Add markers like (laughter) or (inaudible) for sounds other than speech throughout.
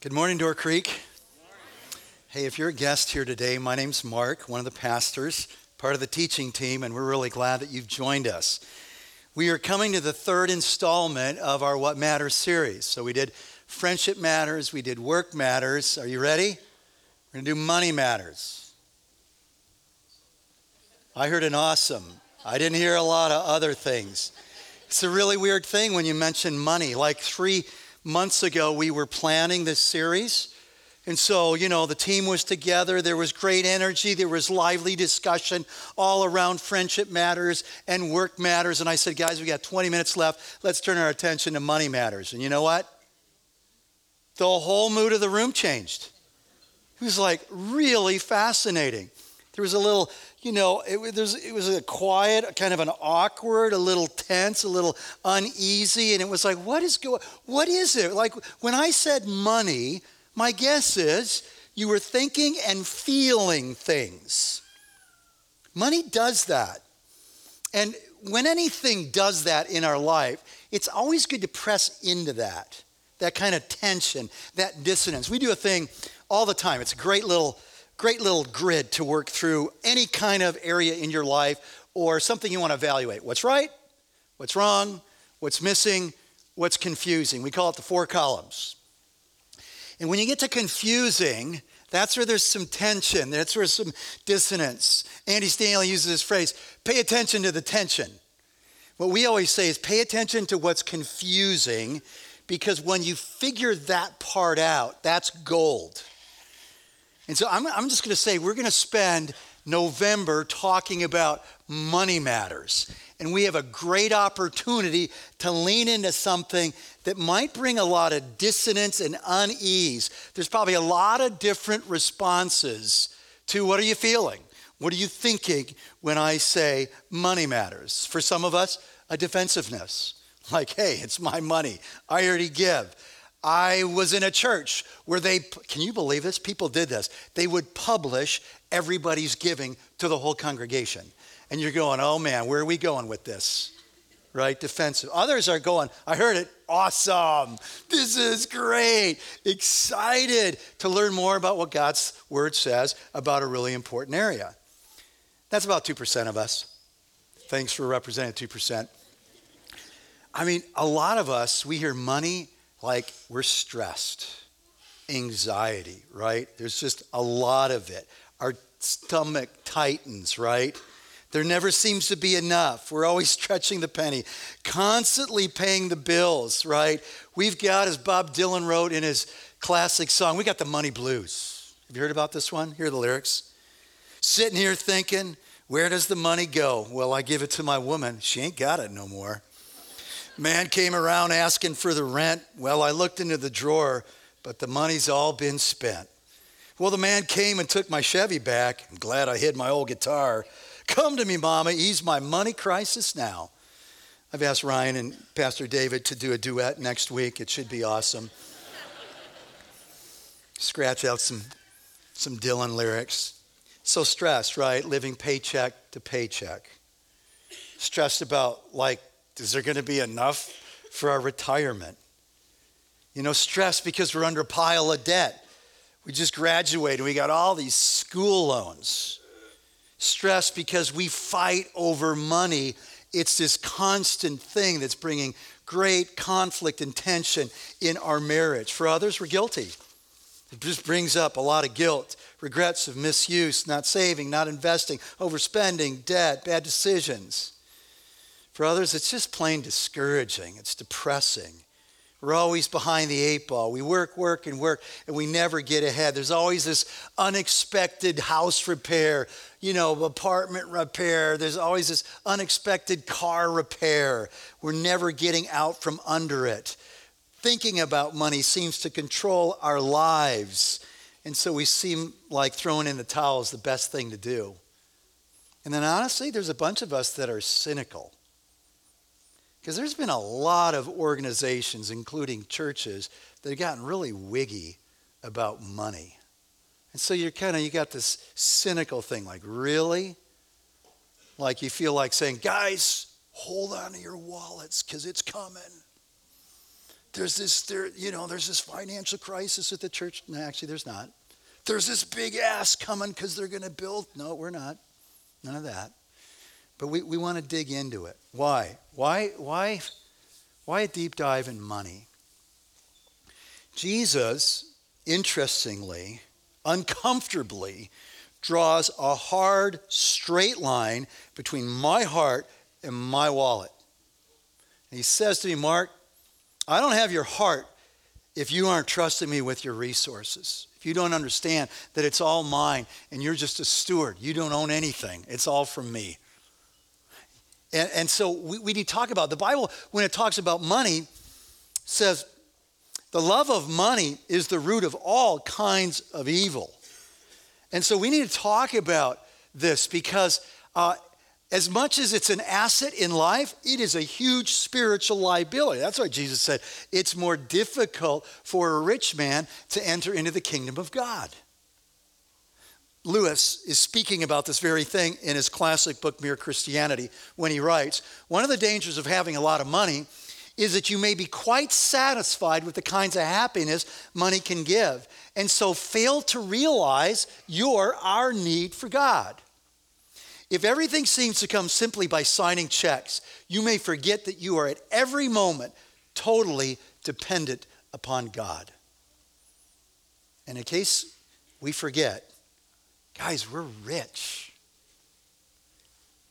Good morning, Door Creek. Hey, if you're a guest here today, my name's Mark, one of the pastors, part of the teaching team, and we're really glad that you've joined us. We are coming to the third installment of our What Matters series. So we did Friendship Matters, we did Work Matters. Are you ready? We're going to do Money Matters. I heard an awesome. I didn't hear a lot of other things. It's a really weird thing when you mention money. Like three months ago, we were planning this series. And so, you know, the team was together. There was great energy. There was lively discussion all around friendship matters and work matters. And I said, guys, we got 20 minutes left. Let's turn our attention to money matters. And you know what? The whole mood of the room changed. It was like really fascinating. There was a little, you know, it it was a quiet, kind of an awkward, a little tense, a little uneasy. And it was like, what is going, what is it? Like when I said money, my guess is you were thinking and feeling things. Money does that. And when anything does that in our life, it's always good to press into that, that kind of tension, that dissonance. We do a thing all the time. It's a great little great little grid to work through any kind of area in your life or something you want to evaluate. What's right? What's wrong? What's missing? What's confusing? We call it the four columns. And when you get to confusing, that's where there's some tension, that's where some dissonance. Andy Stanley uses this phrase pay attention to the tension. What we always say is pay attention to what's confusing because when you figure that part out, that's gold. And so I'm, I'm just going to say we're going to spend November talking about money matters. And we have a great opportunity to lean into something that might bring a lot of dissonance and unease. There's probably a lot of different responses to what are you feeling? What are you thinking when I say money matters? For some of us, a defensiveness. Like, hey, it's my money. I already give. I was in a church where they, can you believe this? People did this. They would publish everybody's giving to the whole congregation. And you're going, oh man, where are we going with this? Right? Defensive. Others are going, I heard it, awesome. This is great. Excited to learn more about what God's word says about a really important area. That's about 2% of us. Thanks for representing 2%. I mean, a lot of us, we hear money like we're stressed, anxiety, right? There's just a lot of it. Our stomach tightens, right? There never seems to be enough. We're always (laughs) stretching the penny, constantly paying the bills, right? We've got, as Bob Dylan wrote in his classic song, we got the money blues. Have you heard about this one? Here are the lyrics. Sitting here thinking, where does the money go? Well, I give it to my woman. She ain't got it no more. Man came around asking for the rent. Well, I looked into the drawer, but the money's all been spent. Well, the man came and took my Chevy back. I'm glad I hid my old guitar. Come to me, Mama, ease my money crisis now. I've asked Ryan and Pastor David to do a duet next week. It should be awesome. Scratch out some, some Dylan lyrics. So stressed, right? Living paycheck to paycheck. Stressed about like is there going to be enough for our retirement? You know, stress because we're under a pile of debt. We just graduated, we got all these school loans. Stress because we fight over money. It's this constant thing that's bringing great conflict and tension in our marriage. For others, we're guilty. It just brings up a lot of guilt, regrets of misuse, not saving, not investing, overspending, debt, bad decisions. For others, it's just plain discouraging, it's depressing. We're always behind the eight ball. We work, work, and work, and we never get ahead. There's always this unexpected house repair, you know, apartment repair. There's always this unexpected car repair. We're never getting out from under it. Thinking about money seems to control our lives. And so we seem like throwing in the towel is the best thing to do. And then honestly, there's a bunch of us that are cynical. Because there's been a lot of organizations, including churches, that have gotten really wiggy about money. And so you're kind of, you got this cynical thing like, really? Like you feel like saying, guys, hold on to your wallets because it's coming. there's this, there, you know, there's this financial crisis at the church. No, actually, there's not. There's this big ass coming because they're going to build. No, we're not. None of that. But we, we want to dig into it. Why? Why? Why? Why a deep dive in money? Jesus, interestingly, uncomfortably, draws a hard, straight line between my heart and my wallet. And he says to me, Mark, I don't have your heart if you aren't trusting me with your resources. If you don't understand that it's all mine and you're just a steward, you don't own anything, it's all from me. And, and so we, we need to talk about the Bible when it talks about money says the love of money is the root of all kinds of evil. And so we need to talk about this because uh, as much as it's an asset in life, it is a huge spiritual liability. That's why Jesus said it's more difficult for a rich man to enter into the kingdom of God. Lewis is speaking about this very thing in his classic book, Mere Christianity, when he writes One of the dangers of having a lot of money is that you may be quite satisfied with the kinds of happiness money can give, and so fail to realize your our need for God. If everything seems to come simply by signing checks, you may forget that you are at every moment totally dependent upon God. And in case we forget, guys, we're rich.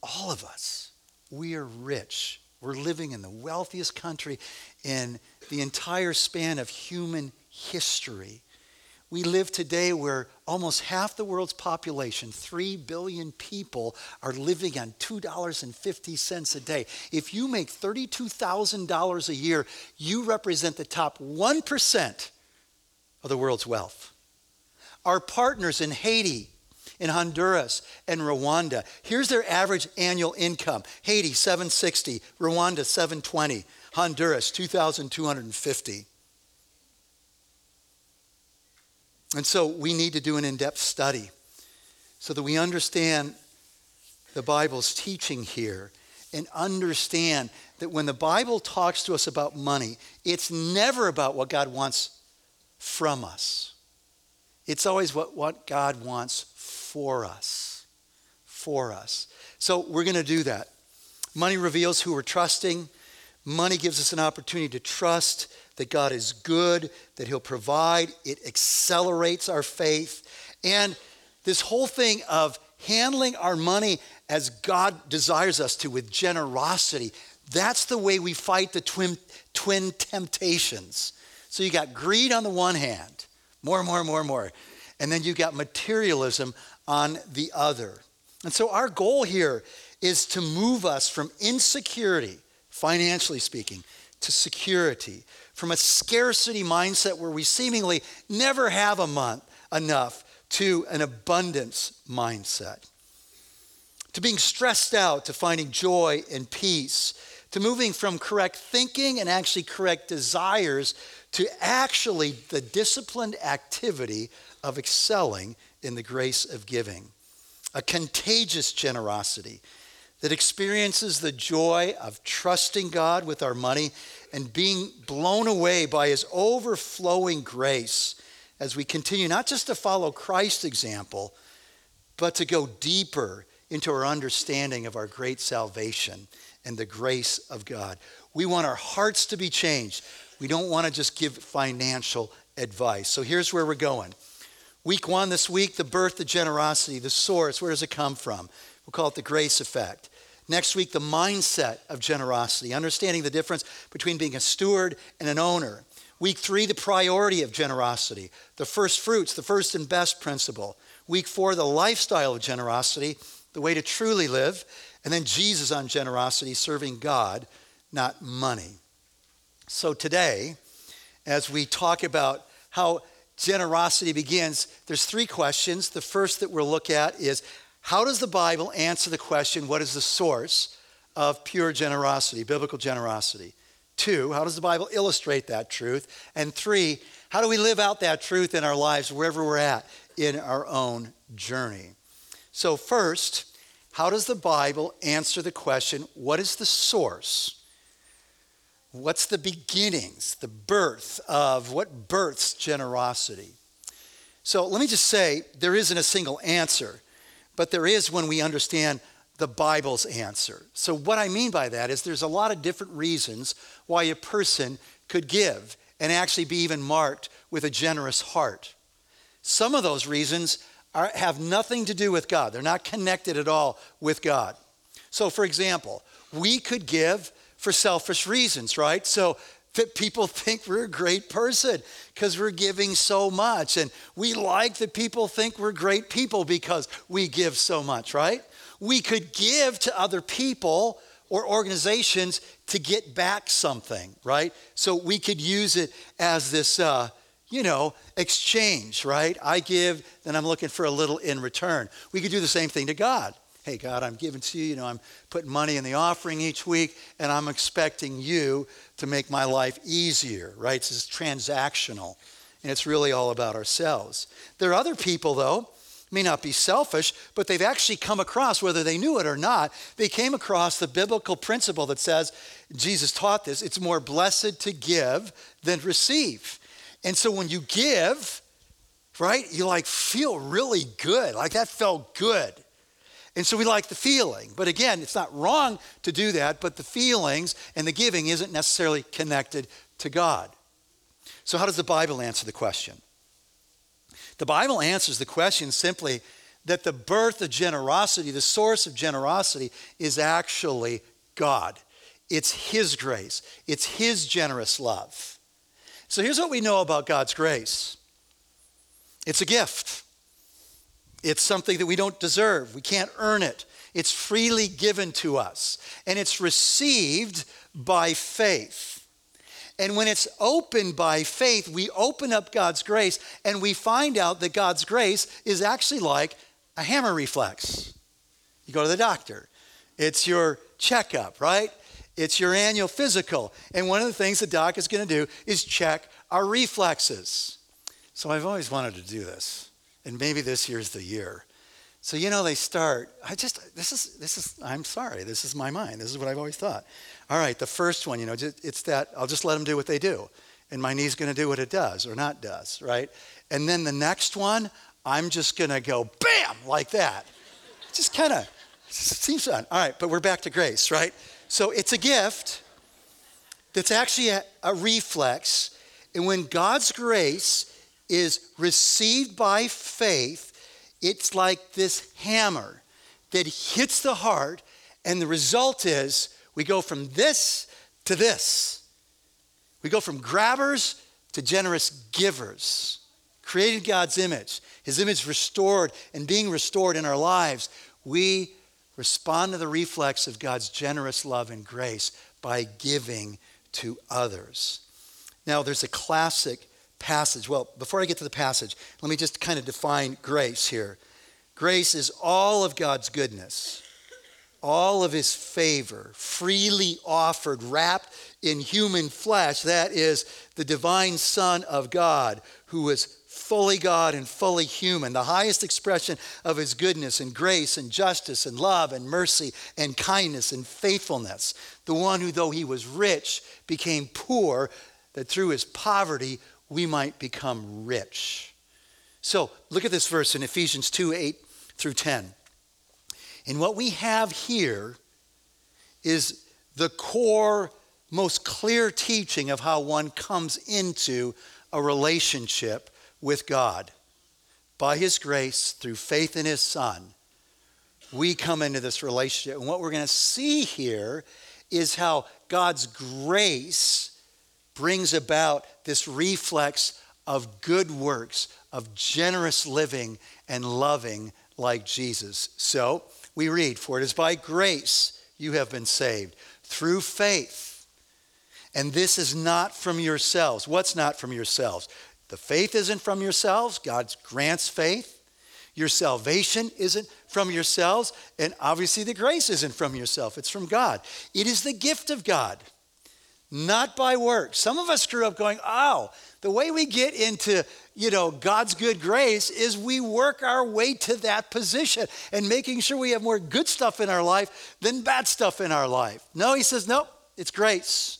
All of us, we are rich we're living in the wealthiest country in the entire span of human history. We live today where almost half the world's population, 3 billion people, are living on $2.50 a day. If you make $32,000 a year, you represent the top 1% of the world's wealth. Our partners in Haiti, in Honduras and Rwanda. Here's their average annual income. Haiti 760, Rwanda 720, Honduras 2250. And so we need to do an in-depth study so that we understand the Bible's teaching here and understand that when the Bible talks to us about money, it's never about what God wants from us. It's always what, what God wants for us. For us. So we're going to do that. Money reveals who we're trusting. Money gives us an opportunity to trust that God is good, that He'll provide. It accelerates our faith. And this whole thing of handling our money as God desires us to with generosity, that's the way we fight the twin, twin temptations. So you got greed on the one hand, more, and more, and more, and more. And then you got materialism on the other. And so our goal here is to move us from insecurity, financially speaking, to security, from a scarcity mindset where we seemingly never have a month enough to an abundance mindset. To being stressed out, to finding joy and peace, to moving from correct thinking and actually correct desires to actually the disciplined activity of excelling in the grace of giving. A contagious generosity that experiences the joy of trusting God with our money and being blown away by his overflowing grace as we continue not just to follow Christ's example, but to go deeper into our understanding of our great salvation and the grace of God. We want our hearts to be changed. We don't want to just give financial advice. So here's where we're going. Week one this week, the birth of generosity, the source. Where does it come from? We'll call it the grace effect. Next week, the mindset of generosity, understanding the difference between being a steward and an owner. Week three, the priority of generosity, the first fruits, the first and best principle. Week four, the lifestyle of generosity, the way to truly live. And then Jesus on generosity, serving God, not money. So today, as we talk about how generosity begins, there's three questions. The first that we'll look at is how does the Bible answer the question, what is the source of pure generosity, biblical generosity? Two, how does the Bible illustrate that truth? And three, how do we live out that truth in our lives wherever we're at in our own journey? So, first, how does the Bible answer the question, what is the source What's the beginnings, the birth of what births generosity? So let me just say there isn't a single answer, but there is when we understand the Bible's answer. So, what I mean by that is there's a lot of different reasons why a person could give and actually be even marked with a generous heart. Some of those reasons are, have nothing to do with God, they're not connected at all with God. So, for example, we could give for selfish reasons, right? So, that people (laughs) think we're a great person because we're giving so much. And we like that people think we're great people because we give so much, right? We could give to other people or organizations to get back something, right? So we could use it as this, uh, you know, exchange, right? I give, then I'm looking for a little in return. We could do the same thing to God. Hey, God, I'm giving to you, you know, I'm putting money in the offering each week, and I'm expecting you to make my life easier, right? Is transactional, and it's really all about ourselves. There are other people, though, may not be selfish, but they've actually come across, whether they knew it or not, they came across the biblical principle that says, Jesus taught this, it's more blessed to give than receive. And so when you give, right, you like feel really good. Like that felt good. And so we like the feeling. But again, it's not wrong to do that, but the feelings and the giving isn't necessarily connected to God. So, how does the Bible answer the question? The Bible answers the question simply that the birth of generosity, the source of generosity, is actually God. It's His grace, it's His generous love. So here's what we know about God's grace it's a gift, it's something that we don't deserve, we can't earn it. It's freely given to us, and it's received by faith. And when it's opened by faith, we open up God's grace and we find out that God's grace is actually like a hammer reflex. You go to the doctor, it's your checkup, right? It's your annual physical. And one of the things the doc is going to do is check our reflexes. So I've always wanted to do this. And maybe this year's the year. So you know they start. I just this is this is I'm sorry. This is my mind. This is what I've always thought. All right, the first one, you know, it's that I'll just let them do what they do, and my knee's going to do what it does or not does, right? And then the next one, I'm just going to go bam like that. Just kind of seems fun. All right, but we're back to grace, right? So it's a gift that's actually a, a reflex, and when God's grace is received by faith it's like this hammer that hits the heart, and the result is we go from this to this. We go from grabbers to generous givers. Created God's image, His image restored and being restored in our lives, we respond to the reflex of God's generous love and grace by giving to others. Now, there's a classic passage. Well, before I get to the passage, let me just kind of define grace here. Grace is all of God's goodness, all of his favor, freely offered, wrapped in human flesh. That is the divine Son of God, who was fully God and fully human, the highest expression of his goodness and grace and justice and love and mercy and kindness and faithfulness. The one who, though he was rich, became poor, that through his poverty we might become rich. So look at this verse in Ephesians 2 8 through 10. And what we have here is the core, most clear teaching of how one comes into a relationship with God. By His grace, through faith in His Son, we come into this relationship. And what we're going to see here is how God's grace brings about this reflex of good works, of generous living and loving like Jesus. So we read, For it is by grace you have been saved through faith. And this is not from yourselves. What's not from yourselves? The faith isn't from yourselves. God grants faith. Your salvation isn't from yourselves. And obviously, the grace isn't from yourself, it's from God. It is the gift of God not by works. Some of us grew up going, oh, the way we get into, you know, God's good grace is we work our way to that position and making sure we have more good stuff in our life than bad stuff in our life. No, he says, nope, it's grace.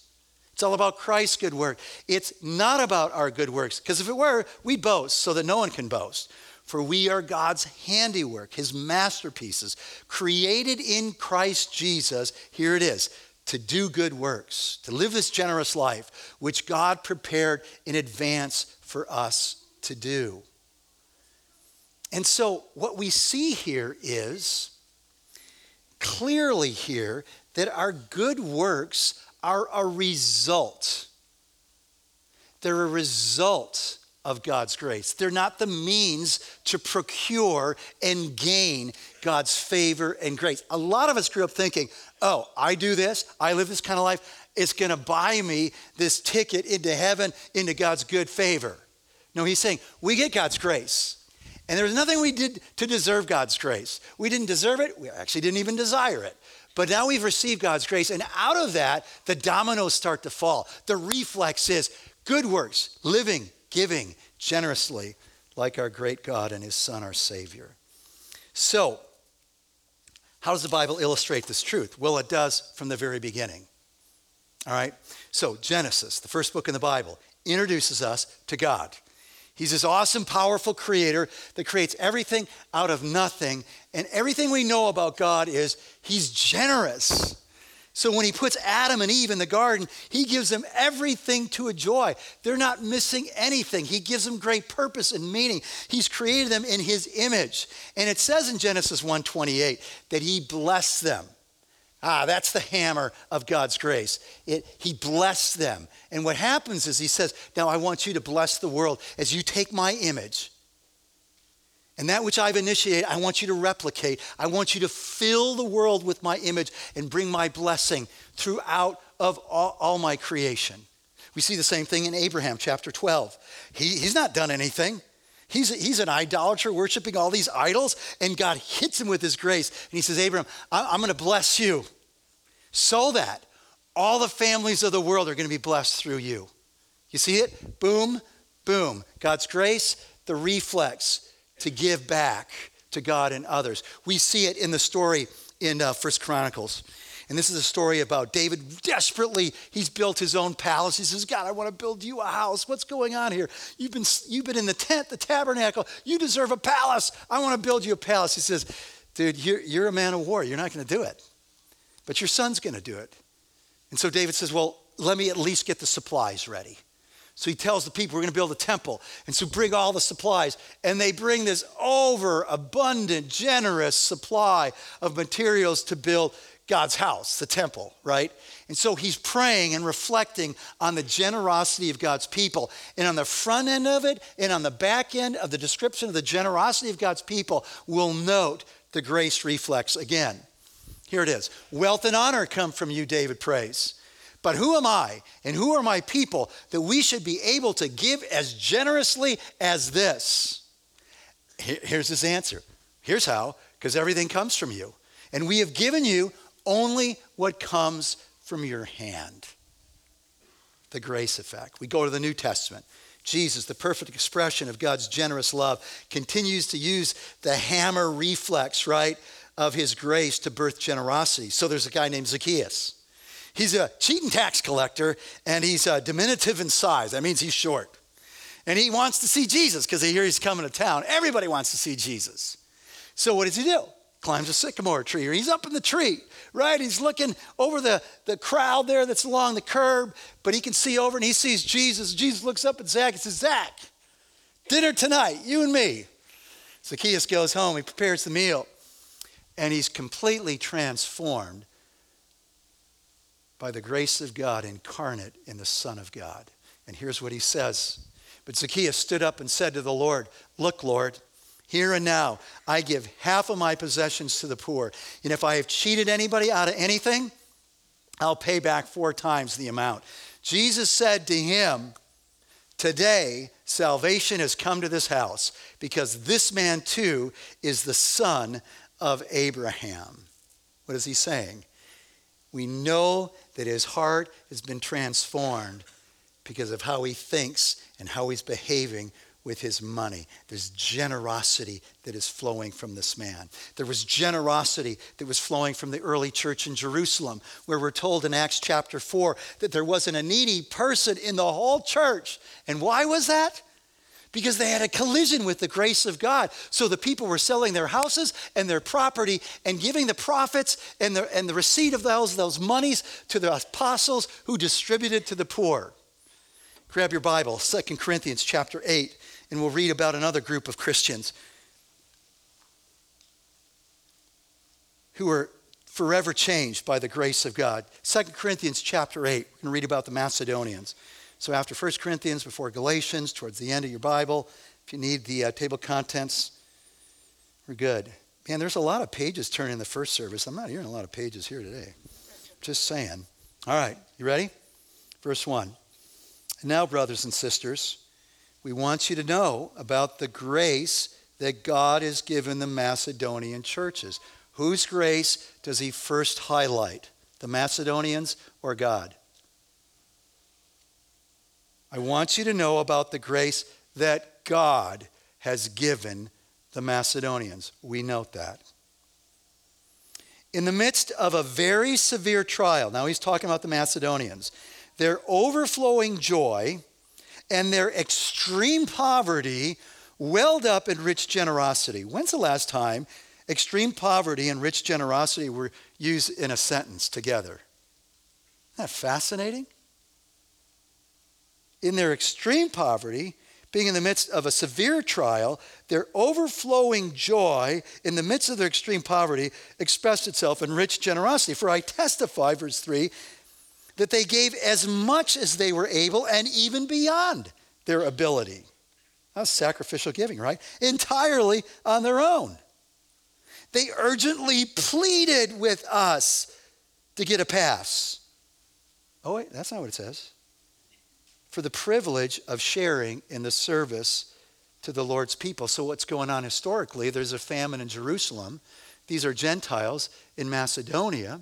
It's all about Christ's good work. It's not about our good works, because if it were, we boast so that no one can boast. For we are God's handiwork, his masterpieces, created in Christ Jesus. Here it is to do good works, to live this generous life, which God prepared in advance for us to do. And so, what we see here is clearly here that our good works are a result. They're a result of God's grace. They're not the means to procure and gain God's favor and grace. A lot of us grew up thinking, oh, I do this, I live this kind of life, it's going to buy me this ticket into heaven, into God's good favor. No, he's saying we get God's grace. And there's nothing we did to deserve God's grace. We didn't deserve it, we actually didn't even desire it. But now we've received God's grace, and out of that, the dominoes start to fall. The reflex is good works, living, giving generously, like our great God and his Son, our Savior. So, how does the Bible illustrate this truth? Well, it does from the very beginning. All right? So, Genesis, the first book in the Bible, introduces us to God. He's this awesome, powerful creator that creates everything out of nothing. And everything we know about God is he's generous. So when he puts Adam and Eve in the garden, he gives them everything to enjoy. They're not missing anything. He gives them great purpose and meaning. He's created them in his image. And it says in Genesis 1:28 that he blessed them. Ah, that's the hammer of God's grace. It, he blessed them. And what happens is he says, Now I want you to bless the world as you take my image. And that which I've initiated, I want you to replicate. I want you to fill the world with my image and bring my blessing throughout of all, all my creation. We see the same thing in Abraham chapter 12. He, he's not done anything. He's, he's an idolater worshiping all these idols, and God hits him with his grace. And he says, Abraham, I'm going to bless you so that all the families of the world are going to be blessed through you. You see it? Boom, boom. God's grace, the reflex to give back to God and others. We see it in the story in uh, First Chronicles. And this is a story about David desperately, he's built his own palace. He says, God, I want to build you a house. What's going on here? You've been, you've been in the tent, the tabernacle. You deserve a palace. I want to build you a palace. He says, Dude, you're, you're a man of war. You're not going to do it. But your son's going to do it. And so David says, Well, let me at least get the supplies ready. So he tells the people, We're going to build a temple. And so bring all the supplies. And they bring this overabundant, generous supply of materials to build God's house, the temple, right? And so he's praying and reflecting on the generosity of God's people. And on the front end of it and on the back end of the description of the generosity of God's people, we'll note the grace reflex again. Here it is Wealth and honor come from you, David prays. But who am I and who are my people that we should be able to give as generously as this? Here's his answer. Here's how because everything comes from you. And we have given you only what comes from your hand. The grace effect. We go to the New Testament. Jesus, the perfect expression of God's generous love, continues to use the hammer reflex, right, of his grace to birth generosity. So there's a guy named Zacchaeus. He's a cheating tax collector and he's a diminutive in size. That means he's short. And he wants to see Jesus because they hear he's coming to town. Everybody wants to see Jesus. So what does he do? climbs a sycamore tree, or he's up in the tree, right? He's looking over the, the crowd there that's along the curb, but he can see over and he sees Jesus. Jesus looks up at Zach and says, Zach, dinner tonight, you and me. Zacchaeus goes home, he prepares the meal, and he's completely transformed by the grace of God incarnate in the Son of God. And here's what he says. But Zacchaeus stood up and said to the Lord, Look, Lord, here and now, I give half of my possessions to the poor. And if I have cheated anybody out of anything, I'll pay back four times the amount. Jesus said to him, Today, salvation has come to this house because this man too is the son of Abraham. What is he saying? We know that his heart has been transformed because of how he thinks and how he's behaving with his money. There's generosity that is flowing from this man. There was generosity that was flowing from the early church in Jerusalem, where we're told in Acts chapter 4 that there wasn't a needy person in the whole church. And why was that? Because they had a collision with the grace of God. So the people were selling their houses and their property and giving the profits and the, and the receipt of those, those monies to the apostles who distributed to the poor. Grab your Bible, 2 Corinthians chapter 8 and we'll read about another group of Christians who were forever changed by the grace of God. 2 Corinthians chapter 8, we're going to read about the Macedonians. So after 1 Corinthians, before Galatians, towards the end of your Bible, if you need the uh, table contents, we're good. Man, there's a lot of pages turning in the first service. I'm not hearing a lot of pages here today. Just saying. All right, you ready? Verse 1. And now, brothers and sisters, we want you to know about the grace that God has given the Macedonian churches. Whose grace does he first highlight? The Macedonians or God? I want you to know about the grace that God has given the Macedonians. We note that. In the midst of a very severe trial, now he's talking about the Macedonians, their overflowing joy and their extreme poverty welled up in rich generosity. When's the last time extreme poverty and rich generosity were used in a sentence together? Isn't that fascinating? In their extreme poverty, being in the midst of a severe trial, their overflowing joy in the midst of their extreme poverty expressed itself in rich generosity. For I testify, verse 3, that they gave as much as they were able and even beyond their ability. That's sacrificial giving, right? Entirely on their own. They urgently pleaded with us to get a pass. Oh, wait, that's not what it says. For the privilege of sharing in the service to the Lord's people. So, what's going on historically? There's a famine in Jerusalem. These are Gentiles in Macedonia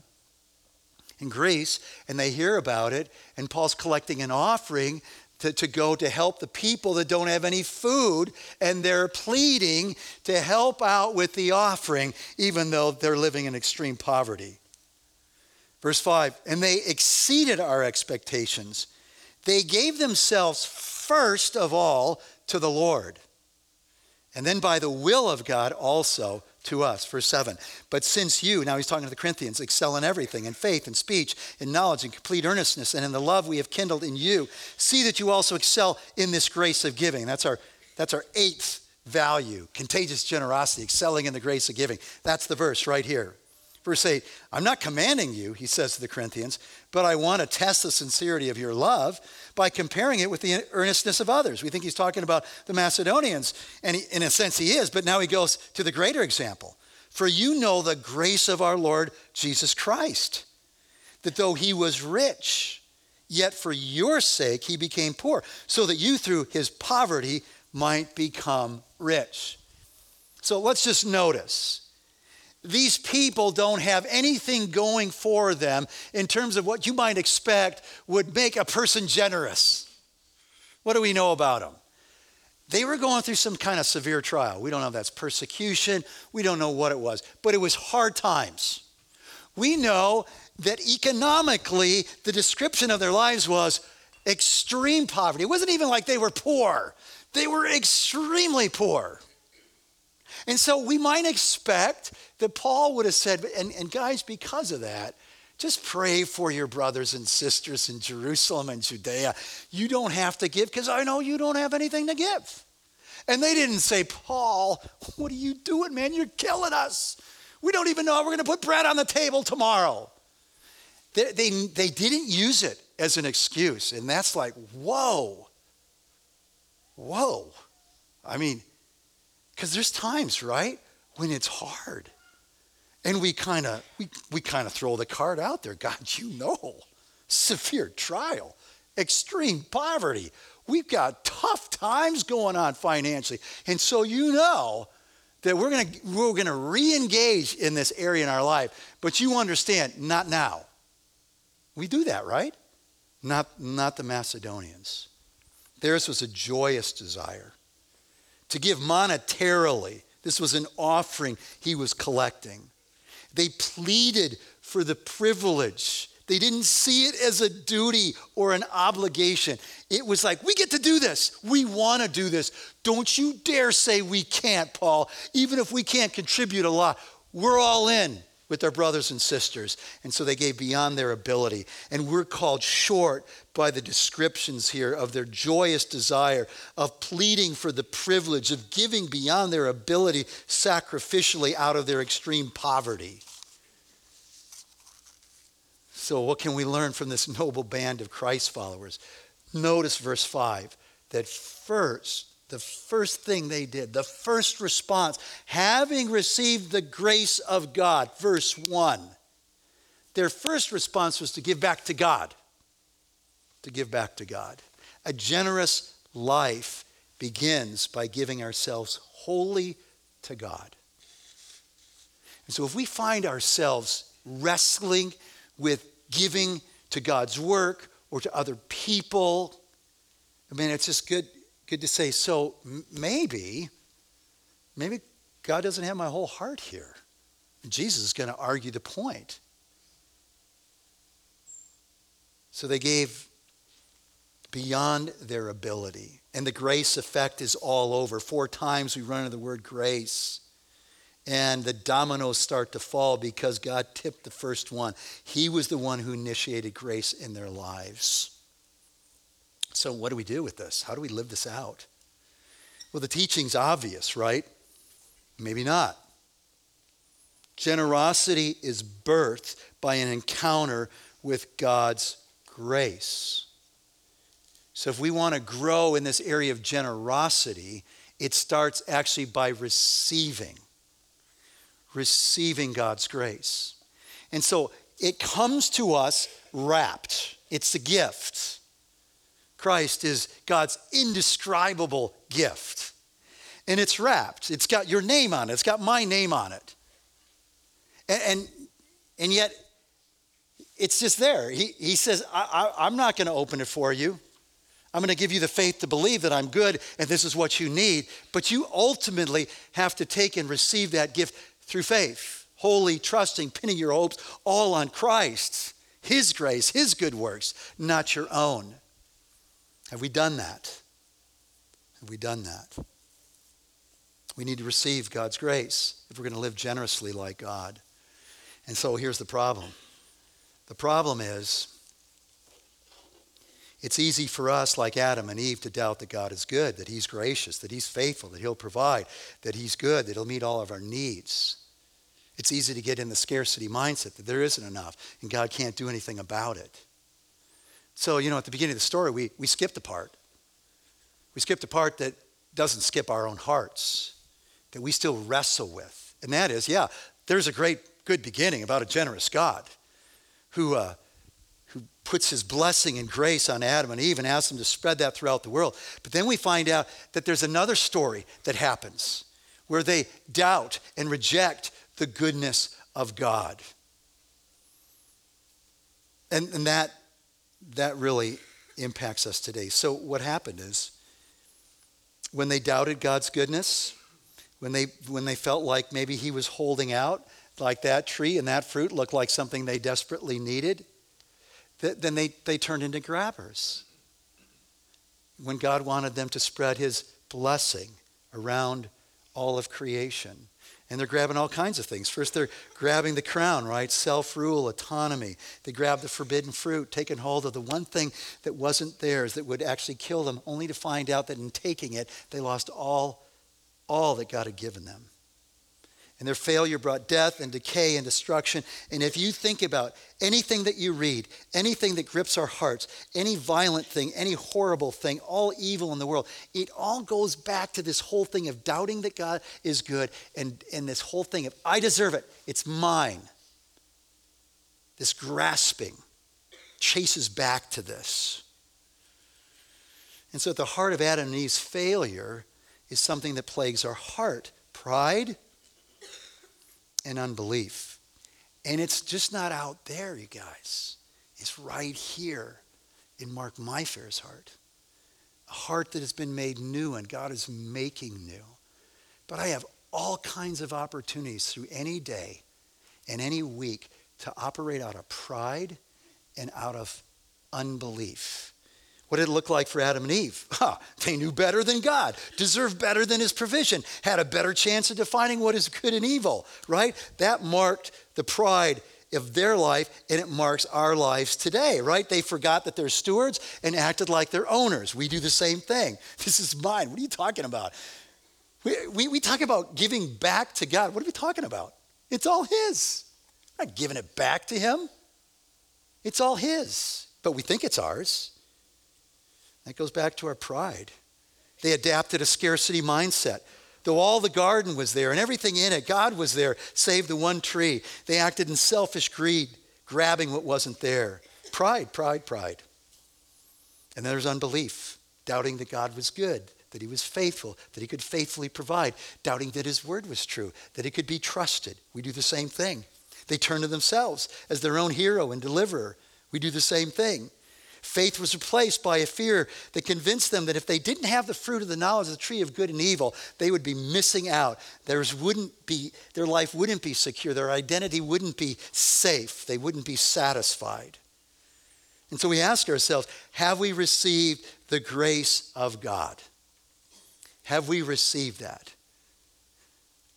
in Greece, and they hear about it, and Paul's collecting an offering to, to go to help the people that don't have any food, and they're pleading to help out with the offering, even though they're living in extreme poverty. Verse 5 And they exceeded our expectations. They gave themselves first of all to the Lord, and then by the will of God also to us. Verse 7. But since you, now he's talking to the Corinthians, excel in everything, in faith, in speech, in knowledge, in complete earnestness, and in the love we have kindled in you, see that you also excel in this grace of giving. That's our, that's our eighth value contagious generosity, excelling in the grace of giving. That's the verse right here. Verse 8 I'm not commanding you, he says to the Corinthians, but I want to test the sincerity of your love by comparing it with the earnestness of others. We think he's talking about the Macedonians, and he, in a sense he is, but now he goes to the greater example. For you know the grace of our Lord Jesus Christ, that though he was rich, yet for your sake he became poor, so that you through his poverty might become rich. So let's just notice these people don't have anything going for them in terms of what you might expect would make a person generous. What do we know about them? They were going through some kind of severe trial. We don't know if that's persecution. We don't know what it was, but it was hard times. We know that economically, the description of their lives was extreme poverty. It wasn't even like they were poor, they were extremely poor. And so we might expect that Paul would have said, and, and guys, because of that, just pray for your brothers and sisters in Jerusalem and Judea. You don't have to give because I know you don't have anything to give. And they didn't say, Paul, what are you doing, man? You're killing us. We don't even know how we're going to put bread on the table tomorrow. They, they, they didn't use it as an excuse. And that's like, whoa, whoa. I mean, because there's times, right, when it's hard. And we kind of we, we kind of throw the card out there. God, (laughs) you know, severe trial, extreme poverty. We've got tough times going on financially. And so you know that we're going to we're going to re-engage in this area in our life. But you understand, not now. We do that, right? Not not the Macedonians. Theirs was a joyous desire to give monetarily. This was an offering he was collecting. They pleaded for the privilege. They didn't see it as a duty or an obligation. It was like, we get to do this. We want to do this. Don't you dare say we can't, Paul. Even if we can't contribute a lot, we're all in with their brothers and sisters. And so they gave beyond their ability. And we're called short by the descriptions here of their joyous desire of pleading for the privilege of giving beyond their ability sacrificially out of their extreme poverty. So, what can we learn from this noble band of Christ followers? Notice verse 5 that first, the first thing they did, the first response, having received the grace of God, verse 1, their first response was to give back to God. To give back to God. A generous life begins by giving ourselves wholly to God. And so if we find ourselves wrestling with giving to God's work or to other people. I mean, it's just good, good to say, so maybe, maybe God doesn't have my whole heart here. Jesus is going to argue the point. So they gave beyond their ability. And the grace effect is all over. Four times we run into the word grace and the dominoes start to fall because God tipped the first one. He was the one who initiated grace in their lives. So, what do we do with this? How do we live this out? Well, the teaching's obvious, right? Maybe not. Generosity is birthed by an encounter with God's grace. So, if we want to grow in this area of generosity, it starts actually by receiving receiving God's grace. And so it comes to us wrapped, it's a gift. Christ is God's indescribable gift. And it's wrapped. It's got your name on it. It's got my name on it. And, and, and yet, it's just there. He, he says, I, I, I'm not going to open it for you. I'm going to give you the faith to believe that I'm good and this is what you need. But you ultimately have to take and receive that gift through faith, wholly trusting, pinning your hopes all on Christ, His grace, His good works, not your own. Have we done that? Have we done that? We need to receive God's grace if we're going to live generously like God. And so here's the problem the problem is it's easy for us, like Adam and Eve, to doubt that God is good, that He's gracious, that He's faithful, that He'll provide, that He's good, that He'll meet all of our needs. It's easy to get in the scarcity mindset that there isn't enough and God can't do anything about it. So, you know, at the beginning of the story, we, we skipped a part. We skipped a part that doesn't skip our own hearts, that we still wrestle with. And that is, yeah, there's a great, good beginning about a generous God who. Uh, puts his blessing and grace on Adam and Eve and asks them to spread that throughout the world. But then we find out that there's another story that happens where they doubt and reject the goodness of God. And, and that, that really impacts us today. So, what happened is when they doubted God's goodness, when they, when they felt like maybe He was holding out, like that tree and that fruit looked like something they desperately needed, then they, they turned into grabbers. When God wanted them to spread his blessing around all of creation. And they're grabbing all kinds of things. First, they're grabbing the crown, right? Self rule, autonomy. They grab the forbidden fruit, taking hold of the one thing that wasn't theirs that would actually kill them, only to find out that in taking it, they lost all, all that God had given them. And their failure brought death and decay and destruction. And if you think about anything that you read, anything that grips our hearts, any violent thing, any horrible thing, all evil in the world, it all goes back to this whole thing of doubting that God is good and, and this whole thing of, I deserve it, it's mine. This grasping chases back to this. And so at the heart of Adam and Eve's failure is something that plagues our heart pride and unbelief. And it's just not out there, you guys. It's right here in Mark Mayfair's heart. A heart that has been made new and God is making new. But I have all kinds of opportunities through any day and any week to operate out of pride and out of unbelief. What did it look like for Adam and Eve? (laughs) Huh, they knew better than God, deserved better than his provision, had a better chance of defining what is good and evil, right? That marked the pride of their life, and it marks our lives today, right? They forgot that they're stewards and acted like they're owners. We do the same thing. (laughs) This is mine. What are you talking about? We, we, we talk about giving back to God. What are we talking about? It's all His. I'm not giving it back to Him. It's all His, but we think it's ours. That goes back to our pride. They adapted a scarcity mindset. Though all the garden was there and everything in it, God was there, save the one tree. They acted in selfish greed, grabbing what wasn't there. Pride, pride, pride. And then there's unbelief, doubting that God was good, that he was faithful, that he could faithfully provide, doubting that his word was true, that he could be trusted. We do the same thing. They turn to themselves as their own hero and deliverer. We do the same thing. Faith was replaced by a fear that convinced them that if they didn't have the fruit of the knowledge of the tree of good and evil, they would be missing out. Theirs wouldn't be, their life wouldn't be secure. Their identity wouldn't be safe. They wouldn't be satisfied. And so we ask ourselves have we received the grace of God? Have we received that?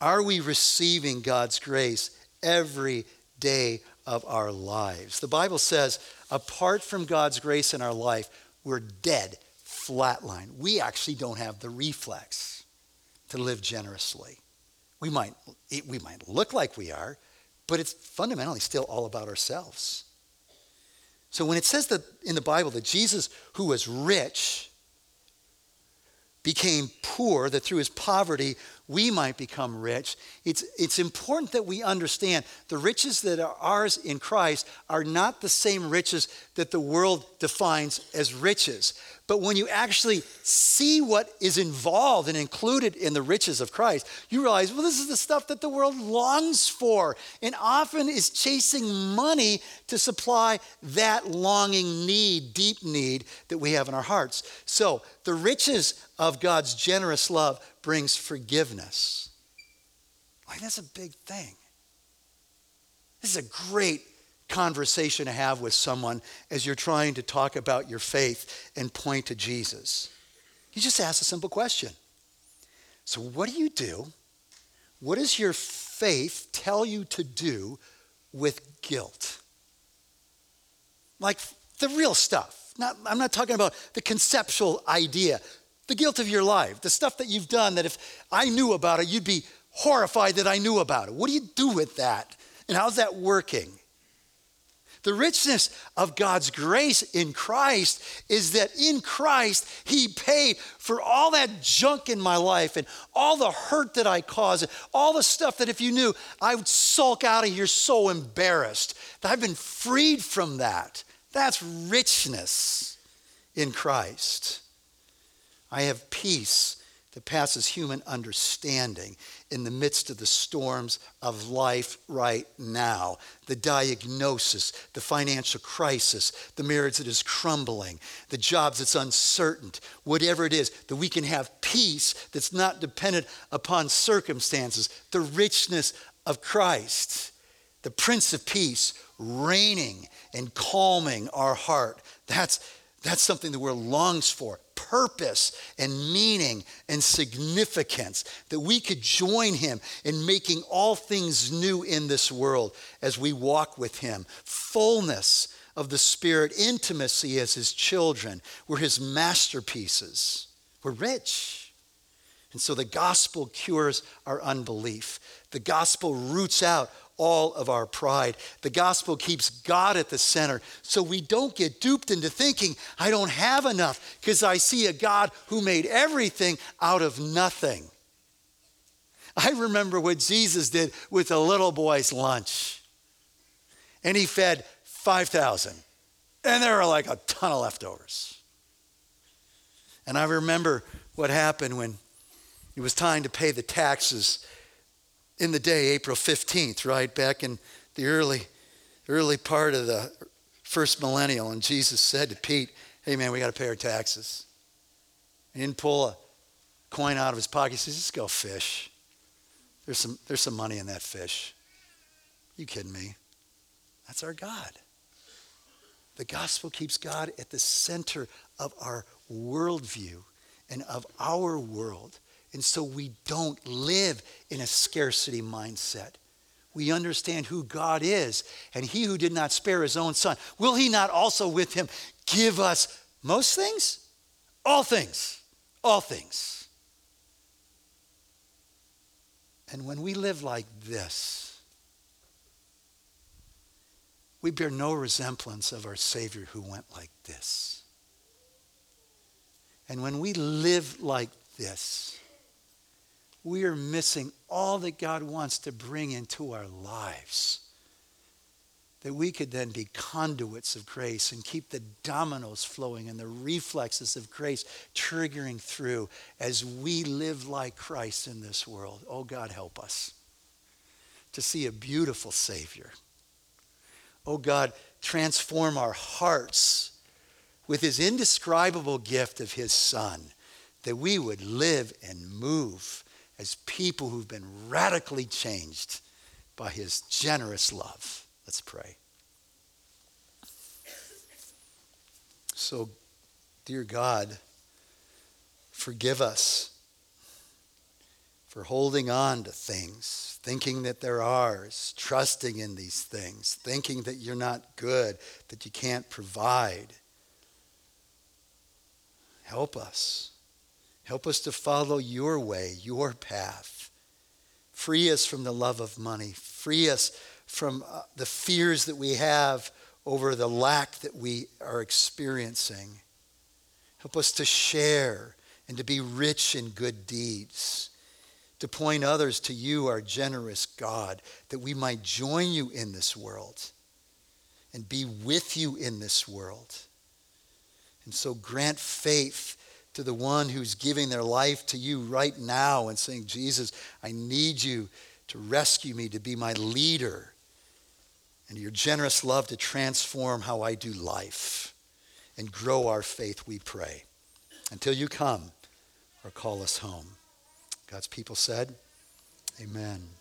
Are we receiving God's grace every day of our lives? The Bible says, apart from God's grace in our life, we're dead, flatline. We actually don't have the reflex to live generously. We might, we might look like we are, but it's fundamentally still all about ourselves. So when it says that in the Bible that Jesus, who was rich, became poor, that through his poverty we might become rich. It's, it's important that we understand the riches that are ours in Christ are not the same riches that the world defines as riches. But when you actually see what is involved and included in the riches of Christ, you realize, well, this is the stuff that the world longs for and often is chasing money to supply that longing need, deep need that we have in our hearts. So the riches of God's generous love brings forgiveness. Like, that's a big thing. This is a great conversation to have with someone as you're trying to talk about your faith and point to Jesus. You just ask a simple question. So, what do you do? What does your faith tell you to do with guilt? Like the real stuff. Not, I'm not talking about the conceptual idea, the guilt of your life, the stuff that you've done that if I knew about it, you'd be horrified that I knew about it. What do you do with that? And how's that working? The richness of God's grace in Christ is that in Christ, He paid for all that junk in my life and all the hurt that I caused, all the stuff that if you knew, I would sulk out of here so embarrassed. That I've been freed from that. That's richness in Christ. I have peace that passes human understanding in the midst of the storms of life right now. The diagnosis, the financial crisis, the marriage that is crumbling, the jobs that's uncertain, whatever it is, that we can have peace that's not dependent upon circumstances, the richness of Christ, the Prince of Peace reigning and calming our heart. That's, that's something the world longs for purpose and meaning and significance, that we could join him in making all things new in this world as we walk with him. Fullness of the Spirit, intimacy as his children. We're his masterpieces. We're rich. And so the gospel cures our unbelief. The gospel roots out all of our pride. The gospel keeps God at the center so we don't get duped into thinking, I don't have enough because I see a God who made everything out of nothing. I remember what Jesus did with a little boy's lunch. And he fed 5,000. And there were like a ton of leftovers. And I remember what happened when it was time to pay the taxes in the day, April 15th, right? Back in the early, early part of the first millennial. And Jesus said to Pete, Hey, man, we got to pay our taxes. He didn't pull a coin out of his pocket. He says, just go fish. There's some, there's some money in that fish. You kidding me? That's our God. The gospel keeps God at the center of our worldview and of our world. And so we don't live in a scarcity mindset. We understand who God is. And he who did not spare his own son, will he not also with him give us most things? All things. All things. And when we live like this, we bear no resemblance of our Savior who went like this. And when we live like this, we are missing all that God wants to bring into our lives. That we could then be conduits of grace and keep the dominoes flowing and the reflexes of grace triggering through as we live like Christ in this world. Oh, God, help us to see a beautiful Savior. Oh, God, transform our hearts with his indescribable gift of his Son, that we would live and move as people who've been radically changed by his generous love. Let's pray. So, dear God, forgive us for holding on to things, thinking that they're ours, trusting in these things, thinking that you're not good, that you can't provide. Help us. Help us to follow your way, your path. Free us from the love of money. Free us from uh, the fears that we have over the lack that we are experiencing. Help us to share and to be rich in good deeds, to point others to you, our generous God, that we might join you in this world and be with you in this world. And so grant faith to the one who's giving their life to you right now and saying, Jesus, I need you to rescue me, to be my leader, and your generous love to transform how I do life and grow our faith, we pray. Until you come or call us home. God's people said, Amen.